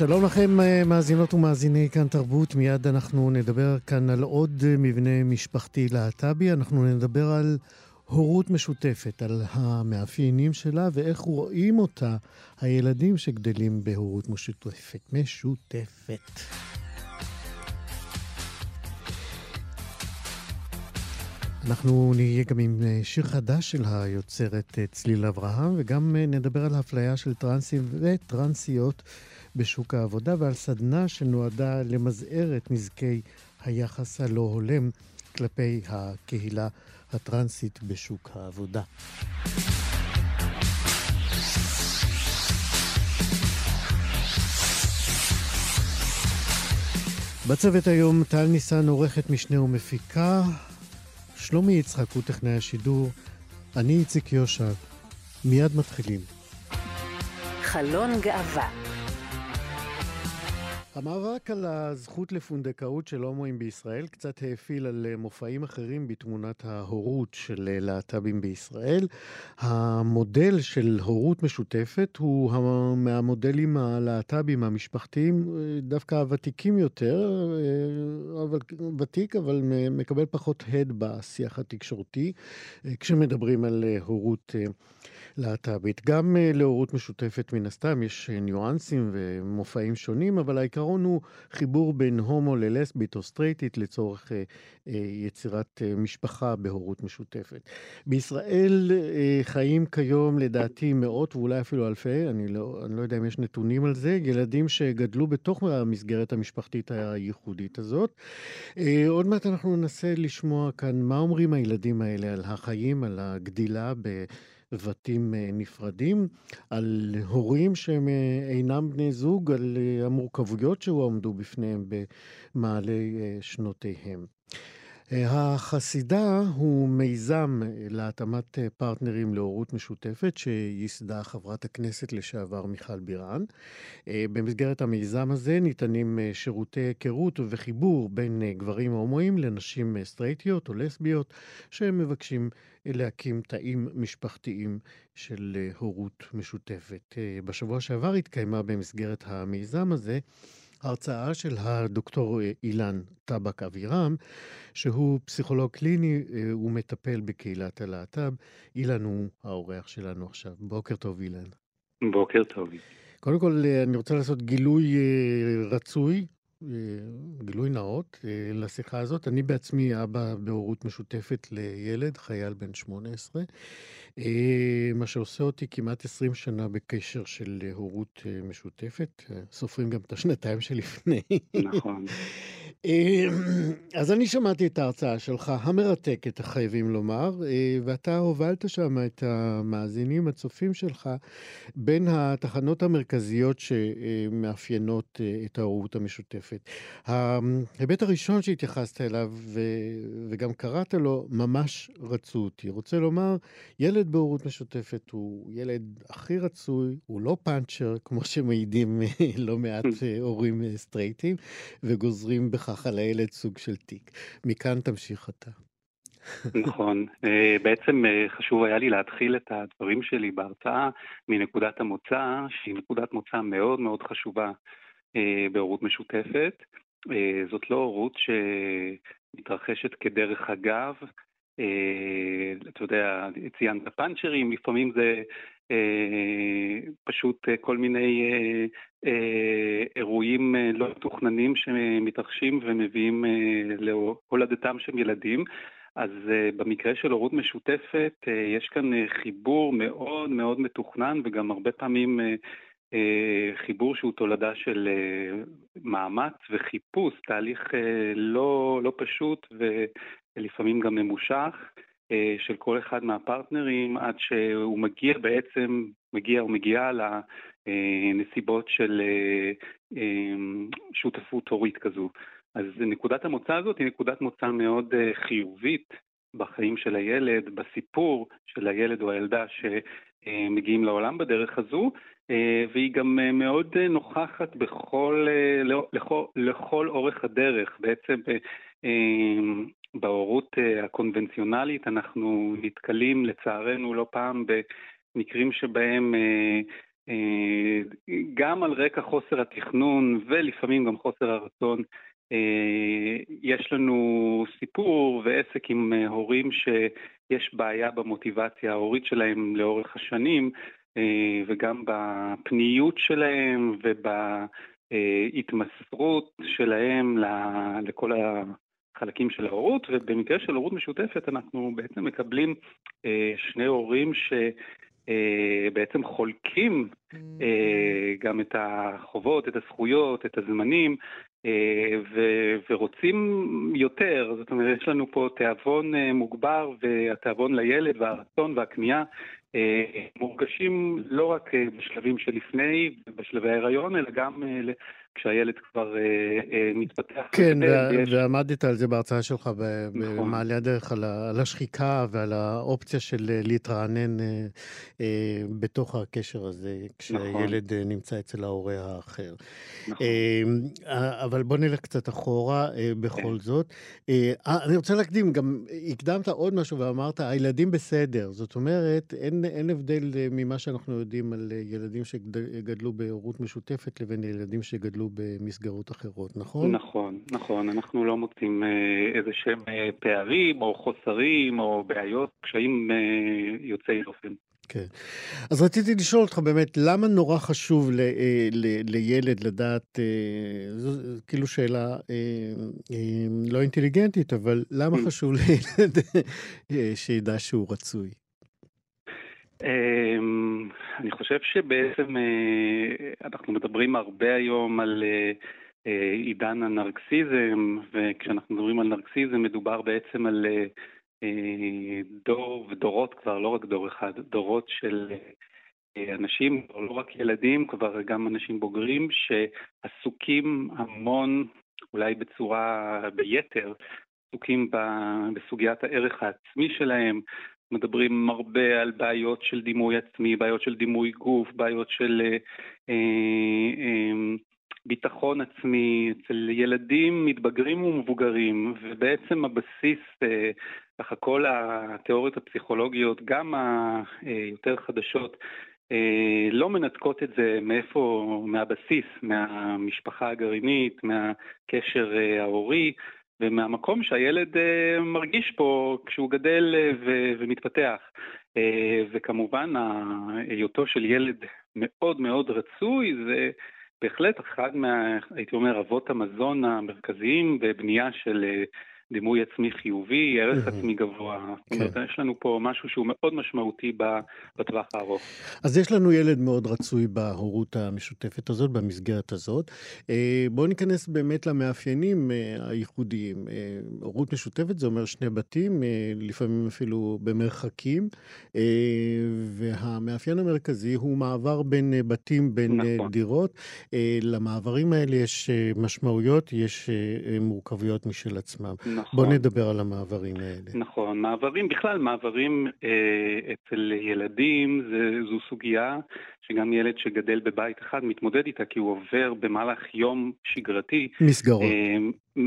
שלום לכם, אה, מאזינות ומאזיני כאן תרבות. מיד אנחנו נדבר כאן על עוד אה, מבנה משפחתי להט"בי. אנחנו נדבר על הורות משותפת, על המאפיינים שלה ואיך רואים אותה הילדים שגדלים בהורות משותפת. משותפת. אנחנו נהיה גם עם אה, שיר חדש של היוצרת צליל אברהם, וגם נדבר על האפליה של טרנסים וטרנסיות בשוק העבודה ועל סדנה שנועדה למזער את נזקי היחס הלא הולם כלפי הקהילה הטרנסית בשוק העבודה. בצוות היום טל ניסן עורכת משנה ומפיקה, שלומי יצחק הוא טכנאי השידור, אני איציק יושע. מיד מתחילים. חלון גאווה המאבק על הזכות לפונדקאות של הומואים בישראל קצת האפיל על אה, מופעים אחרים בתמונת ההורות של אה, להט"בים בישראל. המודל של הורות משותפת הוא מהמודלים הלהט"בים המשפחתיים, אה, דווקא הוותיקים יותר, אבל, ותיק, אבל מקבל פחות הד בשיח התקשורתי, כשמדברים על הורות להט"בית. גם להורות משותפת מן הסתם יש ניואנסים ומופעים שונים, אבל העיקרון הוא חיבור בין הומו ללסבית או סטרייטית לצורך uh, uh, יצירת uh, משפחה בהורות משותפת. בישראל חיים כיום לדעתי מאות ואולי אפילו אלפי, אני לא, אני לא יודע אם יש נתונים על זה, ילדים שגדלו בתוך המסגרת המשפחתית הייחודית הזאת. עוד מעט אנחנו ננסה לשמוע כאן מה אומרים הילדים האלה על החיים, על הגדילה ב... בתים אה, נפרדים, על הורים שהם אה, אינם בני זוג, על אה, המורכבויות שהועמדו בפניהם במעלה שנותיהם. החסידה הוא מיזם להתאמת פרטנרים להורות משותפת שייסדה חברת הכנסת לשעבר מיכל בירן. במסגרת המיזם הזה ניתנים שירותי היכרות וחיבור בין גברים הומואים לנשים סטרייטיות או לסביות שמבקשים להקים תאים משפחתיים של הורות משותפת. בשבוע שעבר התקיימה במסגרת המיזם הזה הרצאה של הדוקטור אה, אילן טבק אבירם, שהוא פסיכולוג קליני ומטפל בקהילת הלהט"ב. אילן הוא האורח שלנו עכשיו. בוקר טוב, אילן. בוקר טוב. קודם כל, אה, אני רוצה לעשות גילוי אה, רצוי, גילוי נאות לשיחה הזאת. אני בעצמי אבא בהורות משותפת לילד, חייל בן 18. אה, מה שעושה אותי כמעט 20 שנה בקשר של הורות אה, משותפת. אה, סופרים גם את השנתיים שלפני. נכון. אז אני שמעתי את ההרצאה שלך, המרתקת, חייבים לומר, ואתה הובלת שם את המאזינים, הצופים שלך, בין התחנות המרכזיות שמאפיינות את ההורות המשותפת. ההיבט הראשון שהתייחסת אליו, וגם קראת לו, ממש רצו אותי. רוצה לומר, ילד בהורות משותפת הוא ילד הכי רצוי, הוא לא פאנצ'ר, כמו שמעידים לא מעט אה, הורים אה, סטרייטים, וגוזרים בכך על הילד סוג של תיק. מכאן תמשיך אתה. נכון. אה, בעצם חשוב היה לי להתחיל את הדברים שלי בהרצאה מנקודת המוצא, שהיא נקודת מוצא מאוד מאוד חשובה בהורות משותפת. זאת לא הורות שמתרחשת כדרך אגב, אה, אתה יודע, ציינת פאנצ'רים, לפעמים זה אה, פשוט כל מיני אה, אירועים לא מתוכננים שמתרחשים ומביאים להולדתם של ילדים. אז במקרה של הורות משותפת יש כאן חיבור מאוד מאוד מתוכנן וגם הרבה פעמים חיבור שהוא תולדה של מאמץ וחיפוש, תהליך לא, לא פשוט ו... לפעמים גם ממושך, של כל אחד מהפרטנרים עד שהוא מגיע בעצם, מגיע או מגיעה לנסיבות של שותפות הורית כזו. אז נקודת המוצא הזאת היא נקודת מוצא מאוד חיובית בחיים של הילד, בסיפור של הילד או הילדה שמגיעים לעולם בדרך הזו, והיא גם מאוד נוכחת בכל, לכל, לכל אורך הדרך. בעצם בהורות הקונבנציונלית אנחנו נתקלים לצערנו לא פעם במקרים שבהם גם על רקע חוסר התכנון ולפעמים גם חוסר הרצון אה, יש לנו סיפור ועסק עם אה, הורים שיש בעיה במוטיבציה ההורית שלהם לאורך השנים, אה, וגם בפניות שלהם ובהתמסרות שלהם לכל החלקים של ההורות, ובמקרה של הורות משותפת אנחנו בעצם מקבלים שני הורים ש... בעצם חולקים גם את החובות, את הזכויות, את הזמנים, אה, ו- ורוצים יותר, זאת אומרת, יש לנו פה תיאבון אה, מוגבר, והתיאבון לילד והרצון והכמיהה אה, מורגשים לא רק בשלבים שלפני, בשלבי ההיריון, אלא גם כשהילד כבר אה, אה, מתפתח. כן, ו- ויש... ועמדת על זה בהרצאה שלך נכון. במעלה הדרך, על, על השחיקה ועל האופציה של אה, להתרענן אה, אה, בתוך הקשר הזה, כשהילד נכון. נמצא אצל ההורה האחר. נכון. אה, אבל בוא נלך קצת אחורה אה, בכל כן. זאת. אה, אני רוצה להקדים, גם הקדמת עוד משהו ואמרת, הילדים בסדר. זאת אומרת, אין, אין הבדל ממה שאנחנו יודעים על ילדים שגדלו בהורות משותפת לבין ילדים שגדלו... גדלו במסגרות אחרות, נכון? נכון, נכון. אנחנו לא מוצאים אה, איזה שהם אה, פערים או חוסרים או בעיות, קשיים אה, יוצאי דופן. כן. אז רציתי לשאול אותך באמת, למה נורא חשוב ל, ל, לילד לדעת, זו כאילו שאלה לא אינטליגנטית, אבל למה mm. חשוב לילד שידע שהוא רצוי? אמ, אני חושב שבעצם אה, אנחנו מדברים הרבה היום על אה, אה, עידן הנרקסיזם, וכשאנחנו מדברים על נרקסיזם מדובר בעצם על דור ודורות כבר, לא רק דור אחד, דורות של אנשים, לא רק ילדים, כבר גם אנשים בוגרים, שעסוקים המון, אולי בצורה, ביתר, עסוקים בסוגיית הערך העצמי שלהם, מדברים הרבה על בעיות של דימוי עצמי, בעיות של דימוי גוף, בעיות של אה, אה, ביטחון עצמי אצל ילדים, מתבגרים ומבוגרים, ובעצם הבסיס, אה, ככה כל התיאוריות הפסיכולוגיות, גם היותר חדשות, אה, לא מנתקות את זה מאיפה, מהבסיס, מהמשפחה הגרעינית, מהקשר אה, ההורי. ומהמקום שהילד uh, מרגיש פה כשהוא גדל ו- ומתפתח. Uh, וכמובן, היותו של ילד מאוד מאוד רצוי זה בהחלט אחד מה, הייתי אומר, אבות המזון המרכזיים בבנייה של דימוי עצמי חיובי, ערך עצמי גבוה. זאת אומרת, כן. יש לנו פה משהו שהוא מאוד משמעותי בטווח הארוך. אז יש לנו ילד מאוד רצוי בהורות המשותפת הזאת, במסגרת הזאת. אה, בואו ניכנס באמת למאפיינים אה, הייחודיים. אה, הורות משותפת זה אומר שני בתים, לפעמים אפילו במרחקים, והמאפיין המרכזי הוא מעבר בין בתים, בין נכון. דירות. למעברים האלה יש משמעויות, יש מורכבויות משל עצמם. נכון. נכון. בוא נדבר על המעברים האלה. נכון, מעברים, בכלל מעברים אה, אצל ילדים זה, זו סוגיה שגם ילד שגדל בבית אחד מתמודד איתה, כי הוא עובר במהלך יום שגרתי. מסגרות. אה,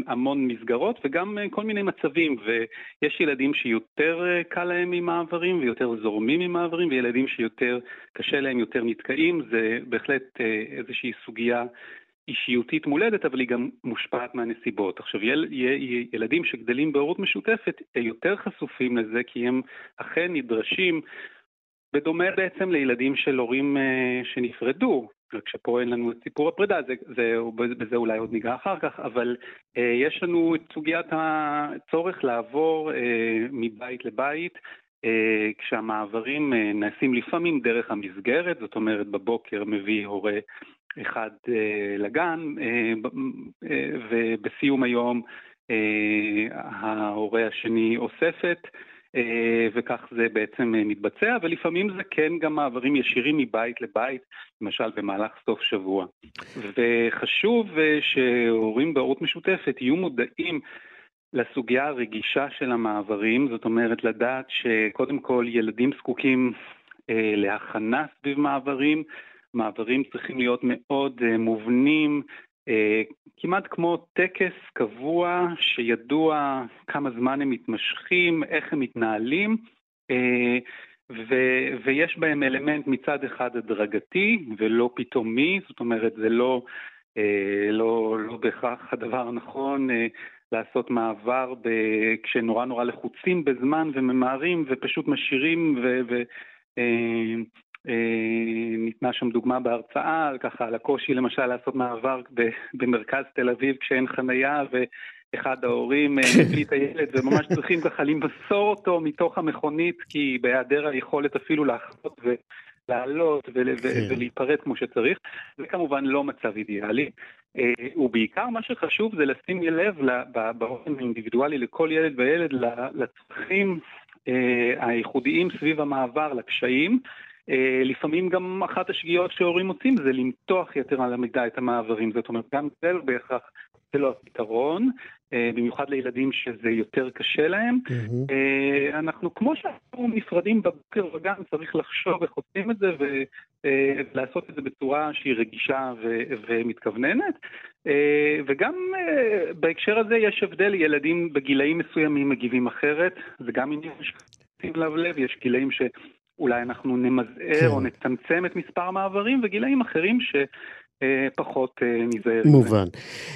המון מסגרות וגם אה, כל מיני מצבים, ויש ילדים שיותר אה, קל להם עם מעברים ויותר זורמים עם מעברים, וילדים שיותר קשה להם, יותר נתקעים, זה בהחלט אה, איזושהי סוגיה אישיותית מולדת, אבל היא גם מושפעת מהנסיבות. עכשיו, יל, יל, ילדים שגדלים בהורות משותפת יותר חשופים לזה, כי הם אכן נדרשים, בדומה בעצם לילדים של הורים אה, שנפרדו, רק שפה אין לנו את סיפור הפרידה, זה, זה, בזה אולי עוד ניגע אחר כך, אבל אה, יש לנו את סוגיית הצורך לעבור אה, מבית לבית, אה, כשהמעברים אה, נעשים לפעמים דרך המסגרת, זאת אומרת בבוקר מביא הורה אחד אה, לגן, אה, אה, ובסיום היום ההורה השני אוספת. וכך זה בעצם מתבצע, ולפעמים זה כן גם מעברים ישירים מבית לבית, למשל במהלך סוף שבוע. וחשוב שהורים בהורות משותפת יהיו מודעים לסוגיה הרגישה של המעברים, זאת אומרת לדעת שקודם כל ילדים זקוקים להכנה סביב מעברים, מעברים צריכים להיות מאוד אה, מובנים, אה, כמעט כמו טקס קבוע שידוע כמה זמן הם מתמשכים, איך הם מתנהלים, אה, ו- ויש בהם אלמנט מצד אחד הדרגתי ולא פתאומי, זאת אומרת זה לא, אה, לא, לא בהכרח הדבר הנכון אה, לעשות מעבר ב- כשנורא נורא לחוצים בזמן וממהרים ופשוט משאירים ו- ו- ניתנה שם דוגמה בהרצאה, ככה על הקושי למשל לעשות מעבר במרכז תל אביב כשאין חנייה ואחד ההורים אה. מביא את הילד וממש צריכים ככה למסור אותו מתוך המכונית כי בהיעדר היכולת אפילו לאחרות ולעלות כן. ולהיפרד כמו שצריך. זה כמובן לא מצב אידיאלי. ובעיקר מה שחשוב זה לשים לב באופן אינדיבידואלי לכל ילד וילד לצרכים הייחודיים סביב המעבר, לקשיים. אה, לפעמים גם אחת השגיאות שהורים מוצאים זה למתוח יתר על המידה את המעברים, זאת אומרת גם זה לא בהכרח, זה לא הפתרון, אה, במיוחד לילדים שזה יותר קשה להם. Mm-hmm. אנחנו כמו שאנחנו נפרדים בבוקר וגם צריך לחשוב איך עושים את זה ולעשות את זה בצורה שהיא רגישה ומתכווננת. וגם בהקשר הזה יש הבדל, ילדים בגילאים מסוימים מגיבים אחרת, זה גם עניין ששים לב לב, יש גילאים ש... אולי אנחנו נמזער כן. או נצמצם את מספר המעברים, וגילאים אחרים ש... אה, פחות אה, נזהר. מובן.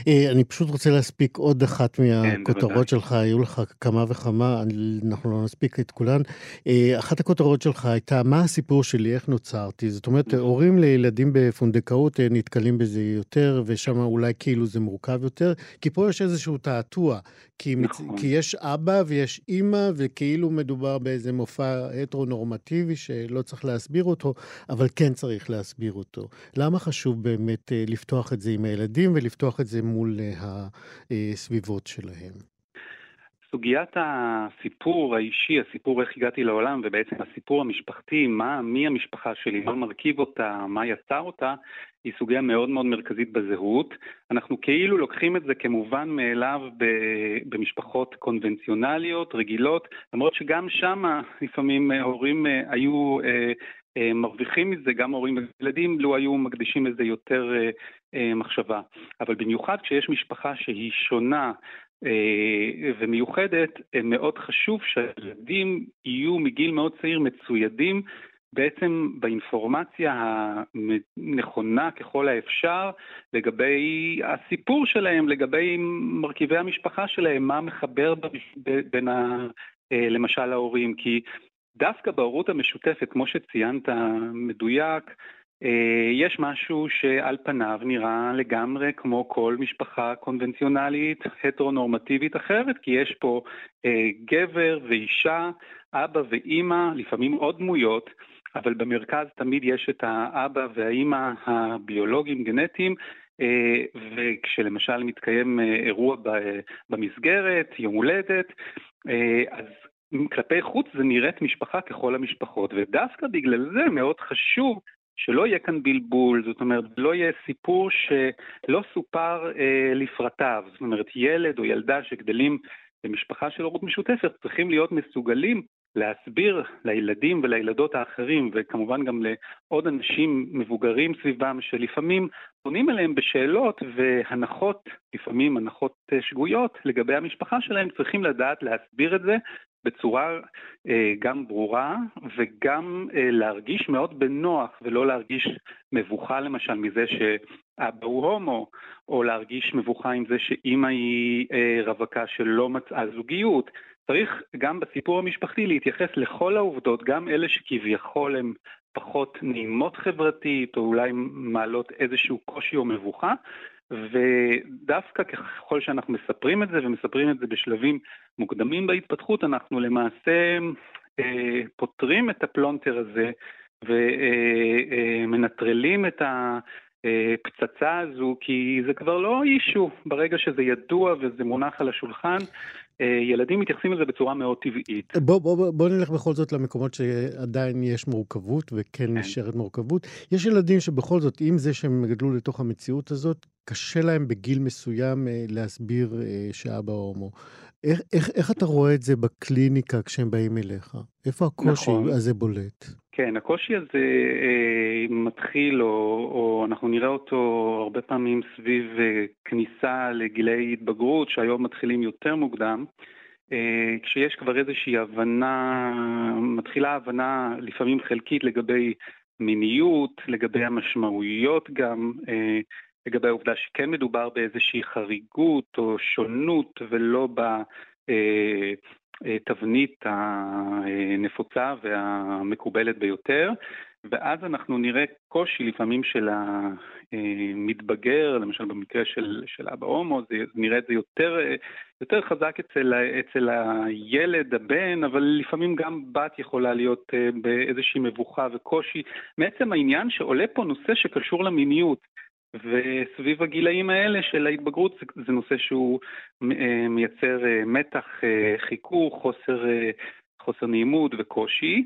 אה, אני פשוט רוצה להספיק עוד אחת כן, מהכותרות שלך, היו לך כמה וכמה, אנחנו לא נספיק את כולן. אחת הכותרות שלך הייתה, מה הסיפור שלי, איך נוצרתי? זאת אומרת, נכון. הורים לילדים בפונדקאות נתקלים בזה יותר, ושם אולי כאילו זה מורכב יותר, כי פה יש איזשהו תעתוע. כי, נכון. מצ... כי יש אבא ויש אימא, וכאילו מדובר באיזה מופע הטרו-נורמטיבי שלא צריך להסביר אותו, אבל כן צריך להסביר אותו. למה חשוב באמת אה, לפתוח את זה עם הילדים ולפתוח את זה מול אה, הסביבות שלהם? סוגיית הסיפור האישי, הסיפור איך הגעתי לעולם, ובעצם הסיפור המשפחתי, מה, מי המשפחה שלי, מה מרכיב אותה, מה יצר אותה, היא סוגיה מאוד מאוד מרכזית בזהות. אנחנו כאילו לוקחים את זה כמובן מאליו במשפחות קונבנציונליות, רגילות, למרות שגם שם לפעמים הורים אה, היו אה, אה, מרוויחים מזה, גם הורים וילדים, לו היו מקדישים לזה יותר מחשבה. אבל במיוחד כשיש משפחה שהיא שונה, ומיוחדת, מאוד חשוב שהילדים יהיו מגיל מאוד צעיר מצוידים בעצם באינפורמציה הנכונה ככל האפשר לגבי הסיפור שלהם, לגבי מרכיבי המשפחה שלהם, מה מחבר בין ה... אה, למשל ההורים, כי דווקא בהורות המשותפת, כמו שציינת מדויק, אה, יש משהו שעל פניו נראה לגמרי כמו כל משפחה קונבנציונלית הטרונורמטיבית אחרת, כי יש פה אה, גבר ואישה, אבא ואימא, לפעמים עוד דמויות, אבל במרכז תמיד יש את האבא והאימא הביולוגיים גנטיים, אה, וכשלמשל מתקיים אירוע במסגרת, יום הולדת, אז כלפי חוץ זה נראית משפחה ככל המשפחות, ודווקא בגלל זה מאוד חשוב שלא יהיה כאן בלבול, זאת אומרת, לא יהיה סיפור שלא סופר אה, לפרטיו, זאת אומרת, ילד או ילדה שגדלים במשפחה של הורות משותפת צריכים להיות מסוגלים להסביר לילדים ולילדות האחרים, וכמובן גם לעוד אנשים מבוגרים סביבם, שלפעמים פונים אליהם בשאלות והנחות, לפעמים הנחות אה, שגויות לגבי המשפחה שלהם, צריכים לדעת להסביר את זה בצורה אה, גם ברורה וגם אה, להרגיש מאוד בנוח ולא להרגיש מבוכה למשל מזה שאבא הוא הומו, או להרגיש מבוכה עם זה שאימא היא אה, רווקה שלא מצאה זוגיות. צריך גם בסיפור המשפחתי להתייחס לכל העובדות, גם אלה שכביכול הן פחות נעימות חברתית, או אולי מעלות איזשהו קושי או מבוכה, ודווקא ככל שאנחנו מספרים את זה, ומספרים את זה בשלבים מוקדמים בהתפתחות, אנחנו למעשה אה, פותרים את הפלונטר הזה ומנטרלים אה, אה, את ה... הפצצה הזו, כי זה כבר לא issue. ברגע שזה ידוע וזה מונח על השולחן, ילדים מתייחסים לזה בצורה מאוד טבעית. בוא, בוא, בוא, נלך בכל זאת למקומות שעדיין יש מורכבות, וכן כן. נשארת מורכבות. יש ילדים שבכל זאת, עם זה שהם גדלו לתוך המציאות הזאת, קשה להם בגיל מסוים להסביר שאבא הומו. איך, איך, איך אתה רואה את זה בקליניקה כשהם באים אליך? איפה הקושי נכון. הזה בולט? כן, הקושי הזה אה, מתחיל, או, או אנחנו נראה אותו הרבה פעמים סביב אה, כניסה לגילי התבגרות, שהיום מתחילים יותר מוקדם, אה, כשיש כבר איזושהי הבנה, מתחילה הבנה לפעמים חלקית לגבי מיניות, לגבי המשמעויות גם, אה, לגבי העובדה שכן מדובר באיזושהי חריגות או שונות ולא בתבנית הנפוצה והמקובלת ביותר, ואז אנחנו נראה קושי לפעמים של המתבגר, למשל במקרה של, של אבא הומו, זה, נראה את זה יותר, יותר חזק אצל, אצל הילד, הבן, אבל לפעמים גם בת יכולה להיות אה, באיזושהי מבוכה וקושי. מעצם העניין שעולה פה נושא שקשור למיניות. וסביב הגילאים האלה של ההתבגרות זה, זה נושא שהוא אה, מייצר אה, מתח, אה, חיכוך, חוסר, חוסר נעימות וקושי,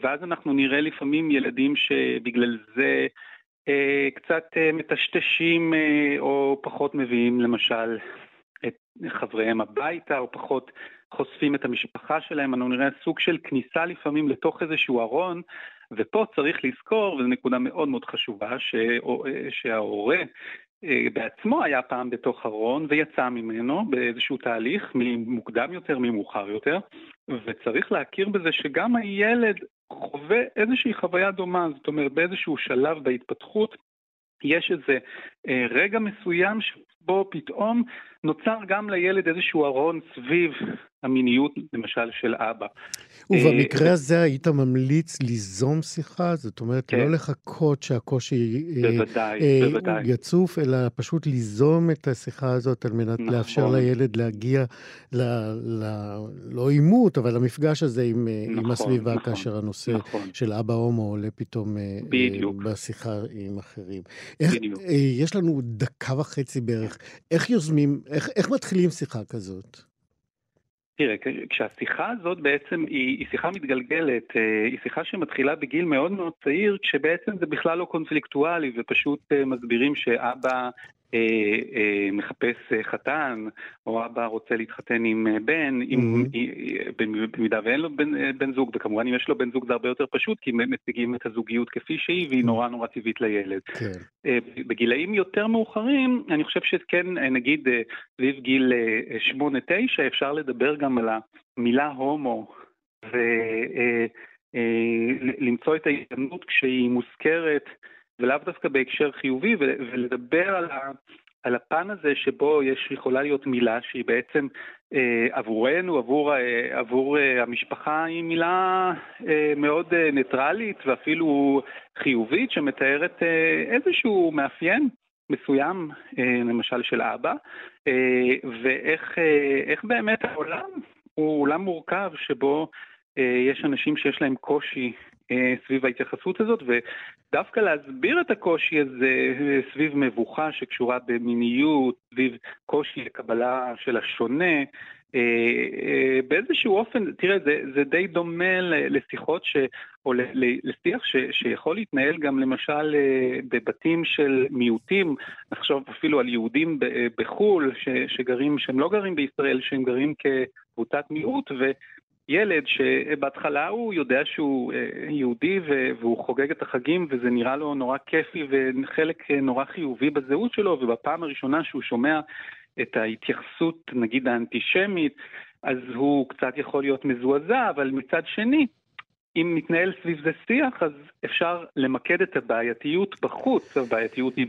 ואז אנחנו נראה לפעמים ילדים שבגלל זה קצת מטשטשים או פחות מביאים למשל את חבריהם הביתה, או פחות חושפים את המשפחה שלהם, אנחנו נראה סוג של כניסה לפעמים לתוך איזשהו ארון, ופה צריך לזכור, וזו נקודה מאוד מאוד חשובה, שההורה אה, בעצמו היה פעם בתוך ארון ויצא ממנו באיזשהו תהליך, מוקדם יותר, ממאוחר יותר, וצריך להכיר בזה שגם הילד חווה איזושהי חוויה דומה, זאת אומרת באיזשהו שלב בהתפתחות יש איזה אה, רגע מסוים שבו פתאום נוצר גם לילד איזשהו ארון סביב המיניות, למשל, של אבא. ובמקרה אה, הזה היית ממליץ ליזום שיחה? זאת אומרת, כן. לא לחכות שהקושי אה, בוודאי, אה, בוודאי. יצוף, אלא פשוט ליזום את השיחה הזאת על מנת נכון. לאפשר לילד להגיע, ל, ל, לא עימות, אבל למפגש הזה עם, נכון, עם הסביבה, נכון, כאשר הנושא נכון. של אבא הומו עולה פתאום בדיוק. בשיחה עם אחרים. איך, בדיוק. יש לנו דקה וחצי בערך. איך יוזמים, איך, איך מתחילים שיחה כזאת? תראה, כשהשיחה הזאת בעצם היא, היא שיחה מתגלגלת, אה, היא שיחה שמתחילה בגיל מאוד מאוד צעיר, כשבעצם זה בכלל לא קונפליקטואלי ופשוט אה, מסבירים שאבא מחפש אה, חתן, או אבא רוצה להתחתן עם בן, mm-hmm. במידה ואין לו בן, בן זוג, וכמובן אם יש לו בן זוג זה הרבה יותר פשוט, כי הם מציגים את הזוגיות כפי שהיא, והיא נורא נורא טבעית לילד. כן. בגילאים יותר מאוחרים, אני חושב שכן, נגיד סביב גיל 8-9, אפשר לדבר גם על המילה הומו, ולמצוא את ההזדמנות כשהיא מוזכרת. ולאו דווקא בהקשר חיובי, ולדבר על, ה, על הפן הזה שבו יש, יכולה להיות מילה שהיא בעצם אה, עבורנו, עבור, אה, עבור אה, המשפחה, היא מילה אה, מאוד אה, ניטרלית ואפילו חיובית, שמתארת אה, איזשהו מאפיין. מסוים, אה, למשל של אבא, אה, ואיך אה, באמת העולם הוא עולם מורכב שבו יש אנשים שיש להם קושי סביב ההתייחסות הזאת, דווקא להסביר את הקושי הזה סביב מבוכה שקשורה במיניות, סביב קושי לקבלה של השונה, אה, אה, באיזשהו אופן, תראה, זה, זה די דומה לשיחות ש, או לשיח ש, שיכול להתנהל גם למשל אה, בבתים של מיעוטים, נחשוב אפילו על יהודים בחו"ל ש, שגרים, שהם לא גרים בישראל, שהם גרים כקבוצת מיעוט, ו... ילד שבהתחלה הוא יודע שהוא אה, יהודי והוא חוגג את החגים וזה נראה לו נורא כיפי וחלק אה, נורא חיובי בזהות שלו, ובפעם הראשונה שהוא שומע את ההתייחסות, נגיד האנטישמית, אז הוא קצת יכול להיות מזועזע, אבל מצד שני, אם מתנהל סביב זה שיח, אז אפשר למקד את הבעייתיות בחוץ. הבעייתיות היא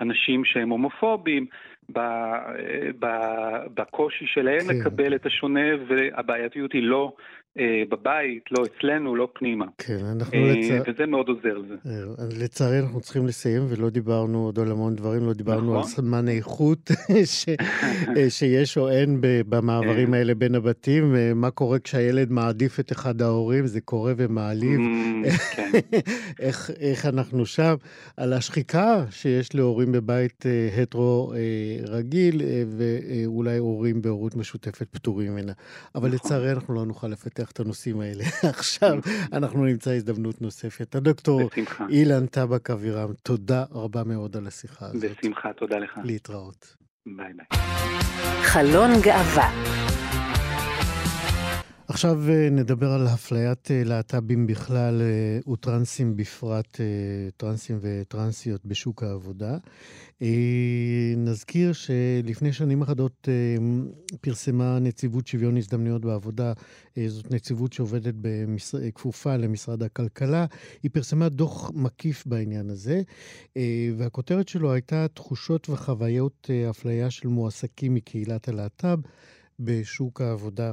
באנשים שהם הומופובים, בקושי שלהם כן. לקבל את השונה, והבעייתיות היא לא אה, בבית, לא אצלנו, לא פנימה. כן, אנחנו לצער... וזה מאוד עוזר לזה. לצערי אנחנו צריכים לסיים, ולא דיברנו עוד על המון דברים, לא דיברנו על נכון. זמן איכות שיש או אין במעברים האלה בין הבתים, מה קורה כשהילד מעדיף את אחד ההורים, זה קורה ומעליב. Mm, כן. איך אנחנו שם, על השחיקה שיש להורים בבית הטרו רגיל, ואולי הורים בהורות משותפת פטורים ממנה. אבל נכון. לצערי אנחנו לא נוכל לפתח את הנושאים האלה. עכשיו אנחנו נמצא הזדמנות נוספת. הדוקטור אילן טבק אבירם, תודה רבה מאוד על השיחה הזאת. בשמחה, תודה לך. להתראות. ביי ביי. חלון גאווה עכשיו אה, נדבר על אפליית אה, להט"בים בכלל אה, וטרנסים בפרט, טרנסים וטרנסיות בשוק העבודה. נזכיר שלפני שנים אחדות פרסמה נציבות שוויון הזדמנויות בעבודה, זאת נציבות שעובדת, במש... כפופה למשרד הכלכלה, היא פרסמה דוח מקיף בעניין הזה, והכותרת שלו הייתה תחושות וחוויות אפליה של מועסקים מקהילת הלהט"ב בשוק העבודה.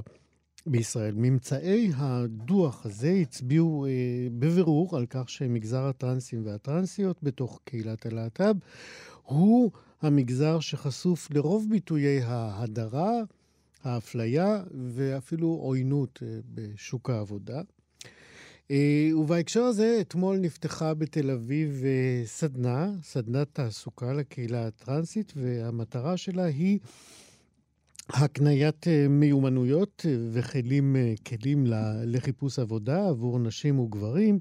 בישראל. ממצאי הדוח הזה הצביעו אה, בבירור על כך שמגזר הטרנסים והטרנסיות בתוך קהילת הלהט"ב הוא המגזר שחשוף לרוב ביטויי ההדרה, האפליה ואפילו עוינות אה, בשוק העבודה. אה, ובהקשר הזה, אתמול נפתחה בתל אביב אה, סדנה, סדנת תעסוקה לקהילה הטרנסית, והמטרה שלה היא הקניית אה, מיומנויות אה, וכלים אה, כלים לחיפוש עבודה עבור נשים וגברים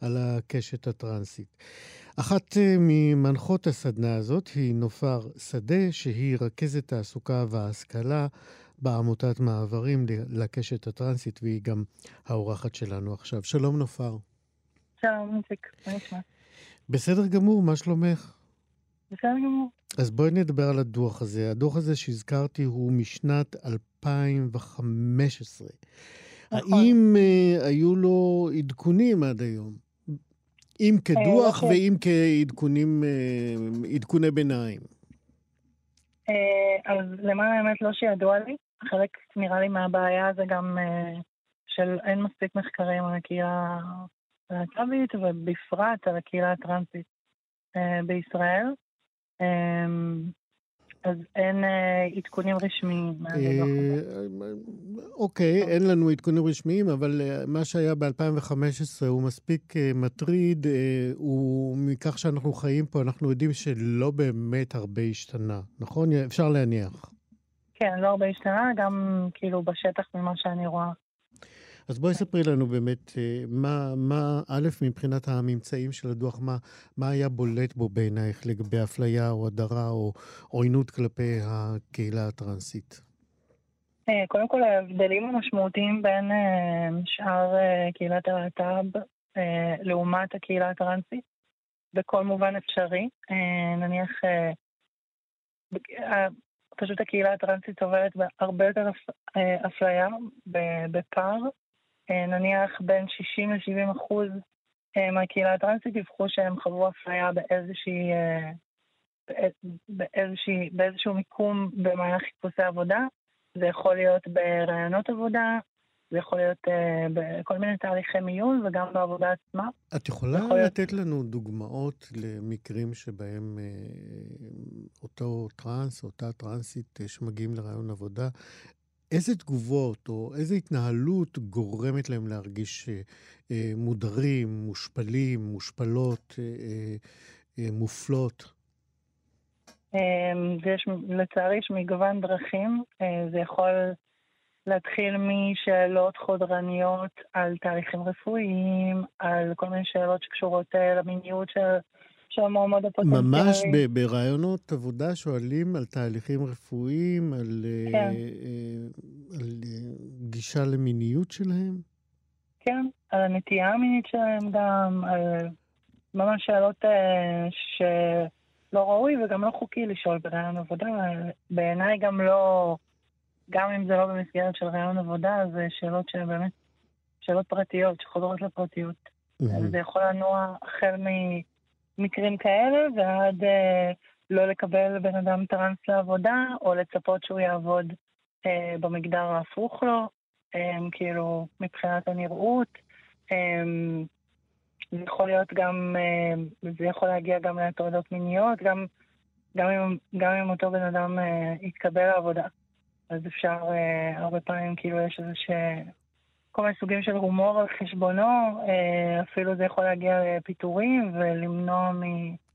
על הקשת הטרנסית. אחת ממנחות הסדנה הזאת היא נופר שדה, שהיא רכזת תעסוקה והשכלה בעמותת מעברים לקשת הטרנסית, והיא גם האורחת שלנו עכשיו. שלום נופר. שלום, איציק, מה נשמע? בסדר גמור, מה שלומך? בסדר גמור. אז בואי נדבר על הדוח הזה. הדוח הזה שהזכרתי הוא משנת 2015. נכון. האם uh, היו לו עדכונים עד היום? אם כדוח אה, ואם כעדכונים, uh, עדכוני ביניים. אז למען האמת לא שידוע לי. חלק נראה לי מהבעיה זה גם uh, של אין מספיק מחקרים על הקהילה הלהט"בית ובפרט על הקהילה הטרנסית uh, בישראל. אמ, אז אין אה, עדכונים רשמיים. אה, אוקיי, אין לנו עדכונים רשמיים, אבל אה, מה שהיה ב-2015 הוא מספיק מטריד, הוא מכך שאנחנו חיים פה, אנחנו יודעים שלא באמת הרבה השתנה, נכון? אפשר להניח. כן, לא הרבה השתנה, גם כאילו בשטח ממה שאני רואה. אז בואי ספרי לנו באמת אה, מה, מה, א', מבחינת הממצאים של הדוח, מה, מה היה בולט בו בעינייך לגבי אפליה או הדרה או עוינות כלפי הקהילה הטרנסית? אה, קודם כל, ההבדלים המשמעותיים בין אה, שאר קהילת הלהט"ב לעומת הקהילה הטרנסית, בכל מובן אפשרי. נניח, פשוט הקהילה הטרנסית סובלת בהרבה יותר אפליה בפער נניח בין 60 ל-70 אחוז אה, מהקהילה הטרנסית דיווחו שהם חוו אפליה באיזושהי, אה, באיזושהי, באיזשהו מיקום במהלך חיפושי עבודה. זה יכול להיות ברעיונות עבודה, זה יכול להיות uh, בכל מיני תהליכי מיון וגם בעבודה עצמה. את יכולה לתת להיות... לנו דוגמאות למקרים שבהם uh, אותו טרנס, אותה טרנסית uh, שמגיעים לרעיון עבודה, איזה תגובות או איזה התנהלות גורמת להם להרגיש אה, אה, מודרים, מושפלים, מושפלות, אה, אה, אה, מופלות? אמ, ויש, לצערי יש מגוון דרכים. אה, זה יכול להתחיל משאלות חודרניות על תהליכים רפואיים, על כל מיני שאלות שקשורות למיניות של של המועמד הפוטנציאלי. ממש ברעיונות עבודה שואלים על תהליכים רפואיים, על, כן. אה, אה, על אה, גישה למיניות שלהם? כן, על הנטייה המינית שלהם גם, על ממש שאלות אה, שלא ראוי וגם לא חוקי לשאול ברעיון עבודה. בעיניי גם לא, גם אם זה לא במסגרת של רעיון עבודה, זה שאלות שהן באמת שאלות פרטיות, שחוזרות לפרטיות. Mm-hmm. זה יכול לנוע החל מ... מקרים כאלה, ועד אה, לא לקבל בן אדם טרנס לעבודה, או לצפות שהוא יעבוד אה, במגדר ההפוך לו, כאילו, מבחינת הנראות. זה יכול להיות גם, זה יכול להגיע גם להטרדות מיניות, גם, גם, אם, גם אם אותו בן אדם יתקבל לעבודה. אז אפשר, הרבה פעמים כאילו יש איזה. כל מיני סוגים של הומור על חשבונו, אפילו זה יכול להגיע לפיטורים ולמנוע מ...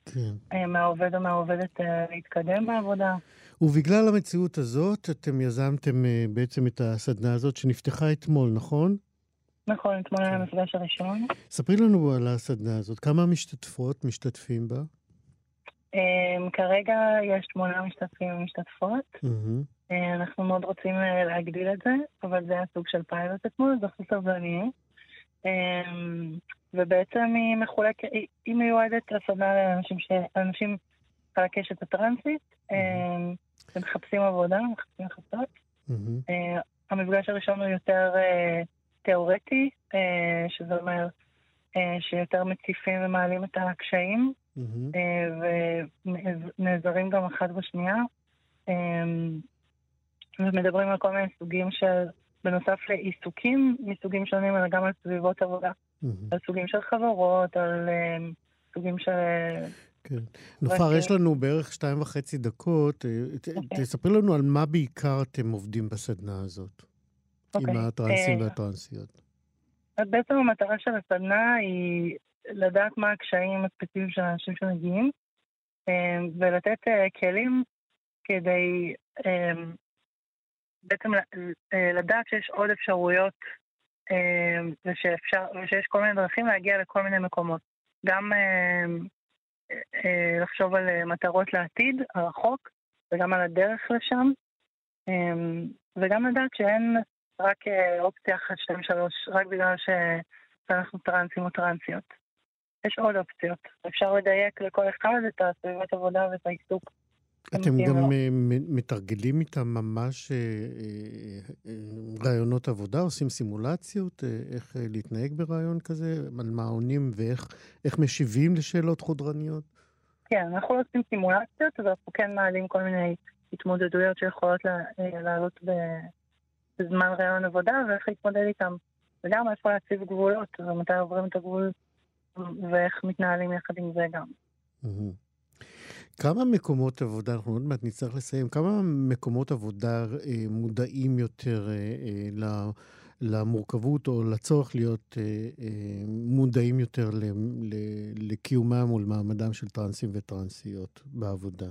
כן. אה, מהעובד או מהעובדת אה, להתקדם בעבודה. ובגלל המציאות הזאת, אתם יזמתם אה, בעצם את הסדנה הזאת שנפתחה אתמול, נכון? נכון, אתמול היה כן. המפגש הראשון. ספרי לנו על הסדנה הזאת. כמה משתתפות, משתתפים בה? כרגע יש שמונה משתתפים ומשתתפות. Mm-hmm. Uh, אנחנו מאוד רוצים uh, להגדיל את זה, אבל זה היה סוג של פיילוט אתמול, אז אנחנו סבלניים. Um, ובעצם היא מחולקת, היא מיועדת לסדנה לאנשים, אנשים על הקשת הטרנסית, mm-hmm. הם מחפשים עבודה, מחפשים חפשות. Mm-hmm. המפגש הראשון הוא יותר אה, תיאורטי, אה, שזה אומר שיותר מציפים ומעלים את הקשיים, mm-hmm. ונעזרים גם אחת בשנייה, ומדברים על כל מיני סוגים של, בנוסף לעיסוקים מסוגים שונים, אלא גם על סביבות עבודה. על סוגים של חברות, על אמ, סוגים של... כן. נופר, יש לנו בערך שתיים וחצי דקות. אה, אוקיי. תספרי לנו על מה בעיקר אתם עובדים בסדנה הזאת, עם אוקיי. הטרנסים אה, והטרנסיות. בעצם המטרה של הסדנה היא לדעת מה הקשיים הספציפיים של האנשים שמגיעים, ולתת כלים כדי בעצם לדעת שיש עוד אפשרויות אמ, ושאפשר, ושיש כל מיני דרכים להגיע לכל מיני מקומות. גם אה, לחשוב על אה, מטרות לעתיד הרחוק, וגם על הדרך לשם, וגם לדעת שאין רק אה, אופציה אחת, שתיים, שלוש, רק בגלל שאנחנו טרנסים או טרנסיות. יש עוד אופציות. אפשר לדייק לכל אחד את הסביבת עבודה ואת העיסוק אתם גם אה, מתרגלים איתם ממש אה, אה, רעיונות עבודה, עושים סימולציות, איך להתנהג ברעיון כזה, על מה עונים ואיך משיבים לשאלות חודרניות? כן, אנחנו לא עושים סימולציות, אבל אנחנו כן מעלים כל מיני התמודדויות שיכולות לעלות בזמן רעיון עבודה ואיך להתמודד איתם. וגם איפה להציב גבולות, ומתי עוברים את הגבול ואיך מתנהלים יחד עם זה גם. Mm-hmm. כמה מקומות עבודה, אנחנו עוד מעט נצטרך לסיים, כמה מקומות עבודה אה, מודעים יותר אה, אה, למורכבות או לצורך להיות אה, אה, מודעים יותר ל, ל, לקיומם ולמעמדם של טרנסים וטרנסיות בעבודה?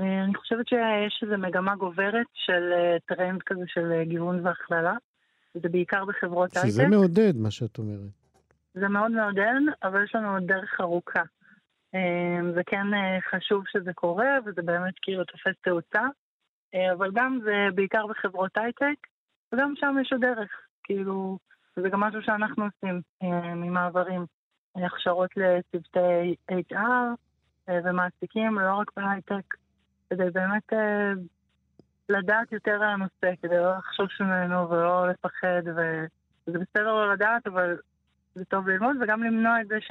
אה, אני חושבת שיש איזו מגמה גוברת של אה, טרנד כזה של אה, גיוון והכללה, וזה בעיקר בחברות הייטק. שזה מעודד, מה שאת אומרת. זה מאוד מעודד, אבל יש לנו עוד דרך ארוכה. אמ, זה כן אה, חשוב שזה קורה, וזה באמת כאילו תופס תאוצה, אה, אבל גם זה בעיקר בחברות הייטק, וגם שם יש עוד דרך, כאילו, זה גם משהו שאנחנו עושים אה, ממעברים, הכשרות לצוותי HR ומעסיקים, לא רק בהייטק, כדי באמת לדעת יותר על הנושא, כדי לא לחשוש ממנו ולא לפחד, וזה בסדר לא לדעת, אבל זה טוב ללמוד, וגם למנוע את זה ש...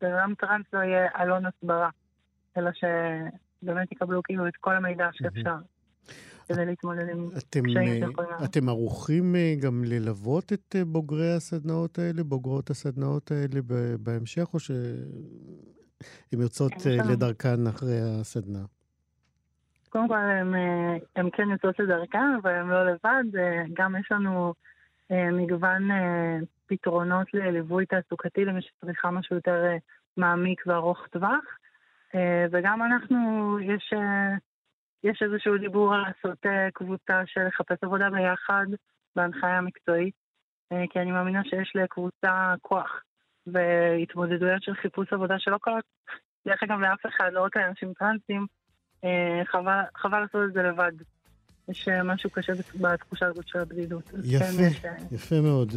בן אדם טראנס לא יהיה עלון הסברה, אלא שבאמת יקבלו כאילו את כל המידע שאפשר. כדי להתמודד עם קשיים שיכולים אתם ערוכים אה, גם ללוות את אה, בוגרי הסדנאות האלה, בוגרות הסדנאות האלה בהמשך, או שהן יוצאות אה, לדרכן אחרי הסדנה? קודם כל, הן כן יוצאות לדרכן, אבל הן לא לבד. גם יש לנו מגוון פתרונות לליווי תעסוקתי למי שצריכה משהו יותר אה, מעמיק וארוך טווח. אה, וגם אנחנו, יש, אה, יש איזשהו דיבור על לעשות קבוצה של לחפש עבודה ביחד בהנחיה מקצועית, כי אני מאמינה שיש לקבוצה כוח והתמודדויות של חיפוש עבודה שלא קורות, דרך אגב לאף אחד, לא רק לאנשים טרנסים, חבל, חבל לעשות את זה לבד. יש אה, משהו קשה בתחושה הזאת של הבדידות. יפה, כן, יפה מאוד.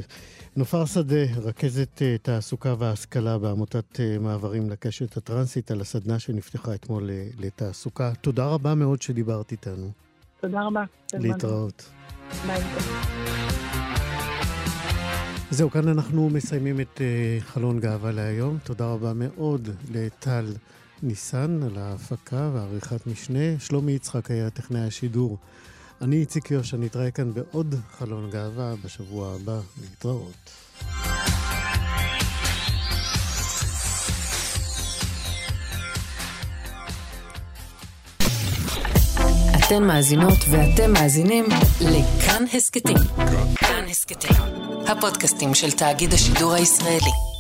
נופר שדה, רכזת אה, תעסוקה והשכלה בעמותת אה, מעברים לקשת הטרנסית, על הסדנה שנפתחה אתמול לתעסוקה. תודה רבה מאוד שדיברת איתנו. תודה רבה. להתראות. ביי. זהו, כאן אנחנו מסיימים את חלון גאווה להיום. תודה רבה מאוד לטל ניסן על ההפקה ועריכת משנה. שלומי יצחק היה טכנאי השידור. אני איציק יושע, נתראה כאן בעוד חלון גאווה בשבוע הבא. להתראות. אתן מאזינות ואתם מאזינים לכאן הסכתים. כאן הסכתים, הפודקאסטים של תאגיד השידור הישראלי.